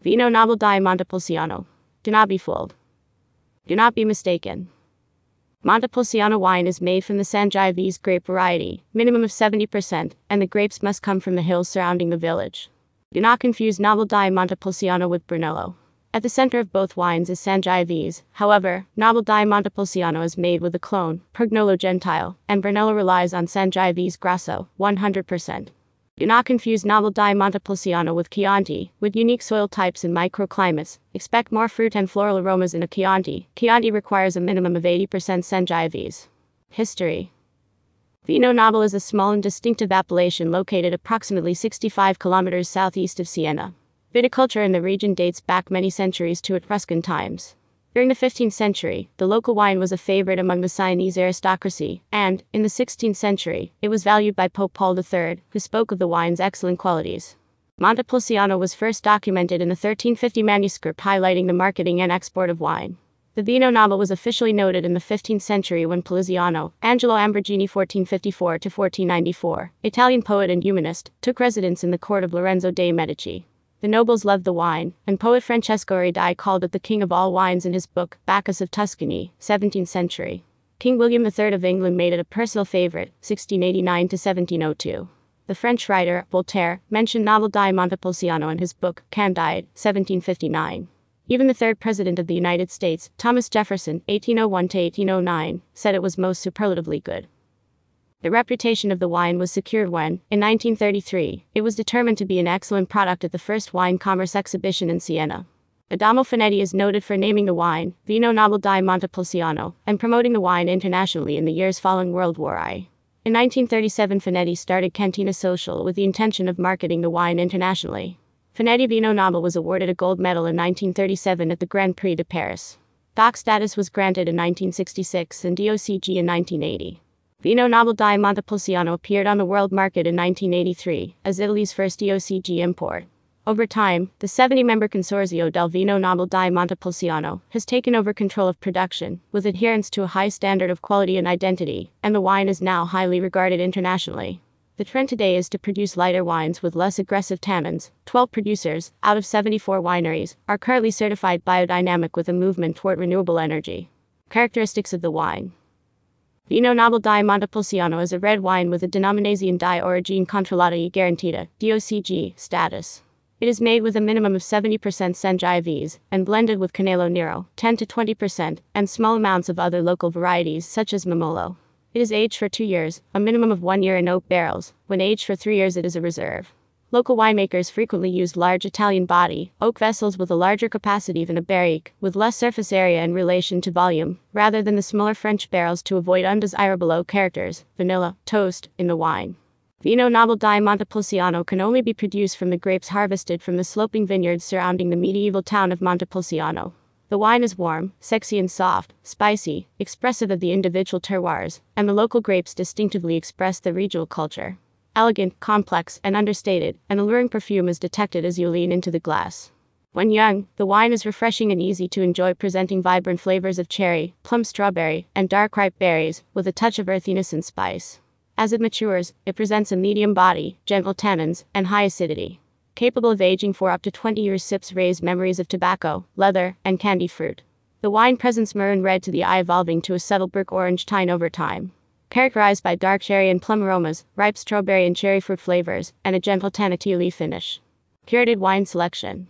Vino Nobile di Montepulciano. Do not be fooled. Do not be mistaken. Montepulciano wine is made from the Sangiovese grape variety, minimum of 70%, and the grapes must come from the hills surrounding the village. Do not confuse Nobile di Montepulciano with Brunello. At the center of both wines is Sangiovese, however, Nobile di Montepulciano is made with a clone, Prugnolo Gentile, and Brunello relies on Sangiovese Grosso, 100%. Do not confuse Nobile di Montepulciano with Chianti, with unique soil types and microclimates. Expect more fruit and floral aromas in a Chianti. Chianti requires a minimum of 80% Sangiovese. History Vino Nobile is a small and distinctive appellation located approximately 65 kilometers southeast of Siena. Viticulture in the region dates back many centuries to Etruscan times. During the 15th century, the local wine was a favorite among the Sienese aristocracy, and, in the 16th century, it was valued by Pope Paul III, who spoke of the wine's excellent qualities. Montepulciano was first documented in the 1350 manuscript highlighting the marketing and export of wine. The Vino Nobile was officially noted in the 15th century when Poliziano, Angelo Ambrogini 1454 1494, Italian poet and humanist, took residence in the court of Lorenzo de' Medici. The nobles loved the wine, and poet Francesco Redi called it the king of all wines in his book, Bacchus of Tuscany, 17th century. King William III of England made it a personal favorite, 1689 to 1702. The French writer, Voltaire, mentioned Nobile di Montepulciano in his book, Candide, 1759. Even the third president of the United States, Thomas Jefferson, 1801 to 1809, said it was most superlatively good. The reputation of the wine was secured when, in 1933, it was determined to be an excellent product at the first wine commerce exhibition in Siena. Adamo Fanetti is noted for naming the wine Vino Nobile di Montepulciano and promoting the wine internationally in the years following World War I. In 1937, Fanetti started Cantina Social with the intention of marketing the wine internationally. Fanetti Vino Nobile was awarded a gold medal in 1937 at the Grand Prix de Paris. DOC status was granted in 1966 and DOCG in 1980. Vino Nobile di Montepulciano appeared on the world market in 1983 as Italy's first DOCG import. Over time, the 70 member Consorzio del Vino Nobile di Montepulciano has taken over control of production, with adherence to a high standard of quality and identity, and the wine is now highly regarded internationally. The trend today is to produce lighter wines with less aggressive tannins. 12 producers, out of 74 wineries, are currently certified biodynamic with a movement toward renewable energy. Characteristics of the wine Vino Nobile di Montepulciano is a red wine with a Denominazione di Origine Controllata e Garantita (DOCG) status. It is made with a minimum of 70% Sangiovese and blended with Canaiolo Nero, 10 to 20%, and small amounts of other local varieties such as Mammolo. It is aged for two years, a minimum of one year in oak barrels. When aged for three years, it is a reserve. Local winemakers frequently use large Italian botti, oak vessels with a larger capacity than a barrique, with less surface area in relation to volume, rather than the smaller French barrels to avoid undesirable oak characters, vanilla, toast, in the wine. Vino Nobile di Montepulciano can only be produced from the grapes harvested from the sloping vineyards surrounding the medieval town of Montepulciano. The wine is warm, sexy and soft, spicy, expressive of the individual terroirs, and the local grapes distinctively express the regional culture elegant, complex, and understated, an alluring perfume is detected as you lean into the glass. When young, the wine is refreshing and easy to enjoy, presenting vibrant flavors of cherry, plum strawberry, and dark ripe berries, with a touch of earthiness and spice. As it matures, it presents a medium body, gentle tannins, and high acidity. Capable of aging for up to 20 years, sips raise memories of tobacco, leather, and candied fruit. The wine presents maroon red to the eye, evolving to a subtle brick orange tine over time characterized by dark cherry and plum aromas, ripe strawberry and cherry fruit flavors, and a gentle tannin leaf finish. Curated wine selection.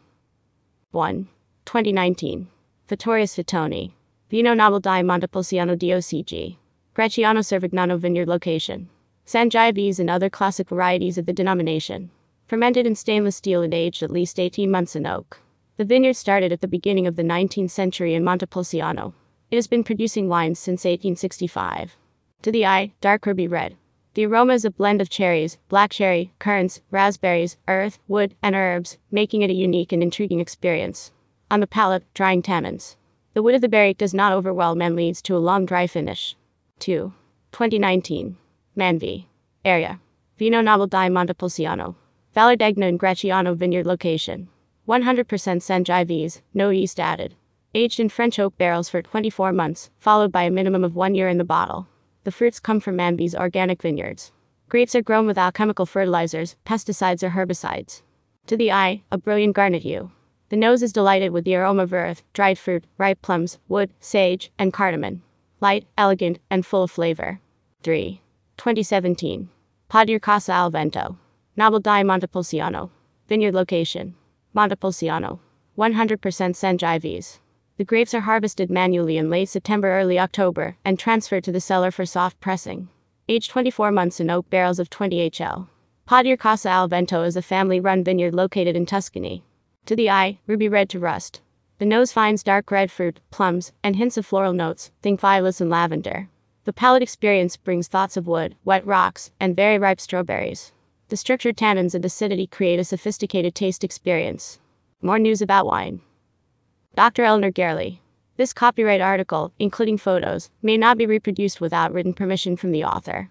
1. 2019. Vittorio Sfatoni. Vino Nobile di Montepulciano DOCG. Gracciano Cervognano Vineyard location. Sangiovese and other classic varieties of the denomination. Fermented in stainless steel and aged at least 18 months in oak. The vineyard started at the beginning of the 19th century in Montepulciano. It has been producing wines since 1865. To the eye, dark ruby red. The aroma is a blend of cherries, black cherry, currants, raspberries, earth, wood, and herbs, making it a unique and intriguing experience. On the palate, drying tannins. The wood of the berry does not overwhelm and leads to a long dry finish. 2. 2019. Manvi. Area. Vino Nobile di Montepulciano. Vallardegna and Gracciano vineyard location. 100% Sangiovese, no yeast added. Aged in French oak barrels for 24 months, followed by a minimum of one year in the bottle. The fruits come from Manvi's organic vineyards. Grapes are grown without chemical fertilizers, pesticides, or herbicides. To the eye, a brilliant garnet hue. The nose is delighted with the aroma of earth, dried fruit, ripe plums, wood, sage, and cardamom. Light, elegant, and full of flavor. 3. 2017. Podere Casa al Vento. Nobile di Montepulciano. Vineyard location. Montepulciano. 100% Sangiovese. The grapes are harvested manually in late September early October and transferred to the cellar for soft pressing. Aged 24 months in oak barrels of 20 HL. Podere Casa al Vento is a family-run vineyard located in Tuscany. To the eye, ruby red to rust. The nose finds dark red fruit, plums, and hints of floral notes, think violets and lavender. The palate experience brings thoughts of wood, wet rocks, and very ripe strawberries. The structured tannins and acidity create a sophisticated taste experience. More news about wine. Dr. Elinor Garely. This copyright article, including photos, may not be reproduced without written permission from the author.